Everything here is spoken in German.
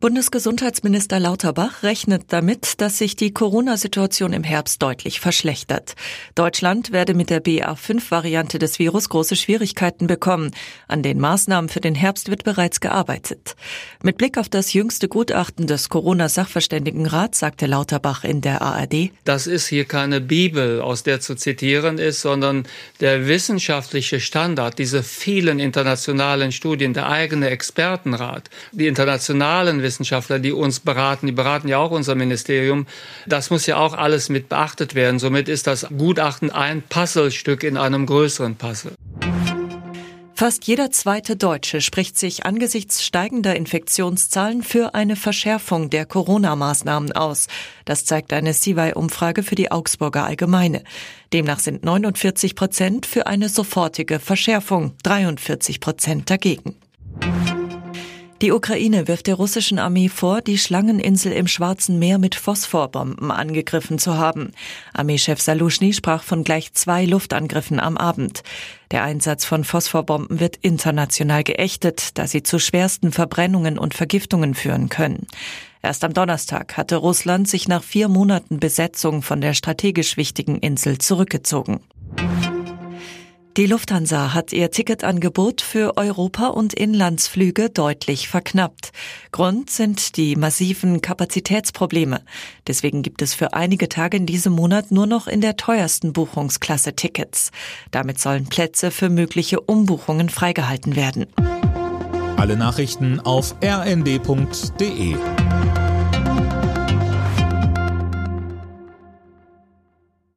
Bundesgesundheitsminister Lauterbach rechnet damit, dass sich die Corona-Situation im Herbst deutlich verschlechtert. Deutschland werde mit der BA5-Variante des Virus große Schwierigkeiten bekommen. An den Maßnahmen für den Herbst wird bereits gearbeitet. Mit Blick auf das jüngste Gutachten des Corona-Sachverständigenrats sagte Lauterbach in der ARD. Das ist hier keine Bibel, aus der zu zitieren ist, sondern der wissenschaftliche Standard, diese vielen internationalen Studien, der eigene Expertenrat, die internationalen Wissenschaftler, die uns beraten, die beraten ja auch unser Ministerium. Das muss ja auch alles mit beachtet werden. Somit ist das Gutachten ein Puzzlestück in einem größeren Puzzle. Fast jeder zweite Deutsche spricht sich angesichts steigender Infektionszahlen für eine Verschärfung der Corona-Maßnahmen aus. Das zeigt eine CY-Umfrage für die Augsburger Allgemeine. Demnach sind 49 Prozent für eine sofortige Verschärfung, 43 Prozent dagegen. Die Ukraine wirft der russischen Armee vor, die Schlangeninsel im Schwarzen Meer mit Phosphorbomben angegriffen zu haben. Armeechef Saluschny sprach von gleich zwei Luftangriffen am Abend. Der Einsatz von Phosphorbomben wird international geächtet, da sie zu schwersten Verbrennungen und Vergiftungen führen können. Erst am Donnerstag hatte Russland sich nach vier Monaten Besetzung von der strategisch wichtigen Insel zurückgezogen. Die Lufthansa hat ihr Ticketangebot für Europa- und Inlandsflüge deutlich verknappt. Grund sind die massiven Kapazitätsprobleme. Deswegen gibt es für einige Tage in diesem Monat nur noch in der teuersten Buchungsklasse Tickets. Damit sollen Plätze für mögliche Umbuchungen freigehalten werden. Alle Nachrichten auf rnd.de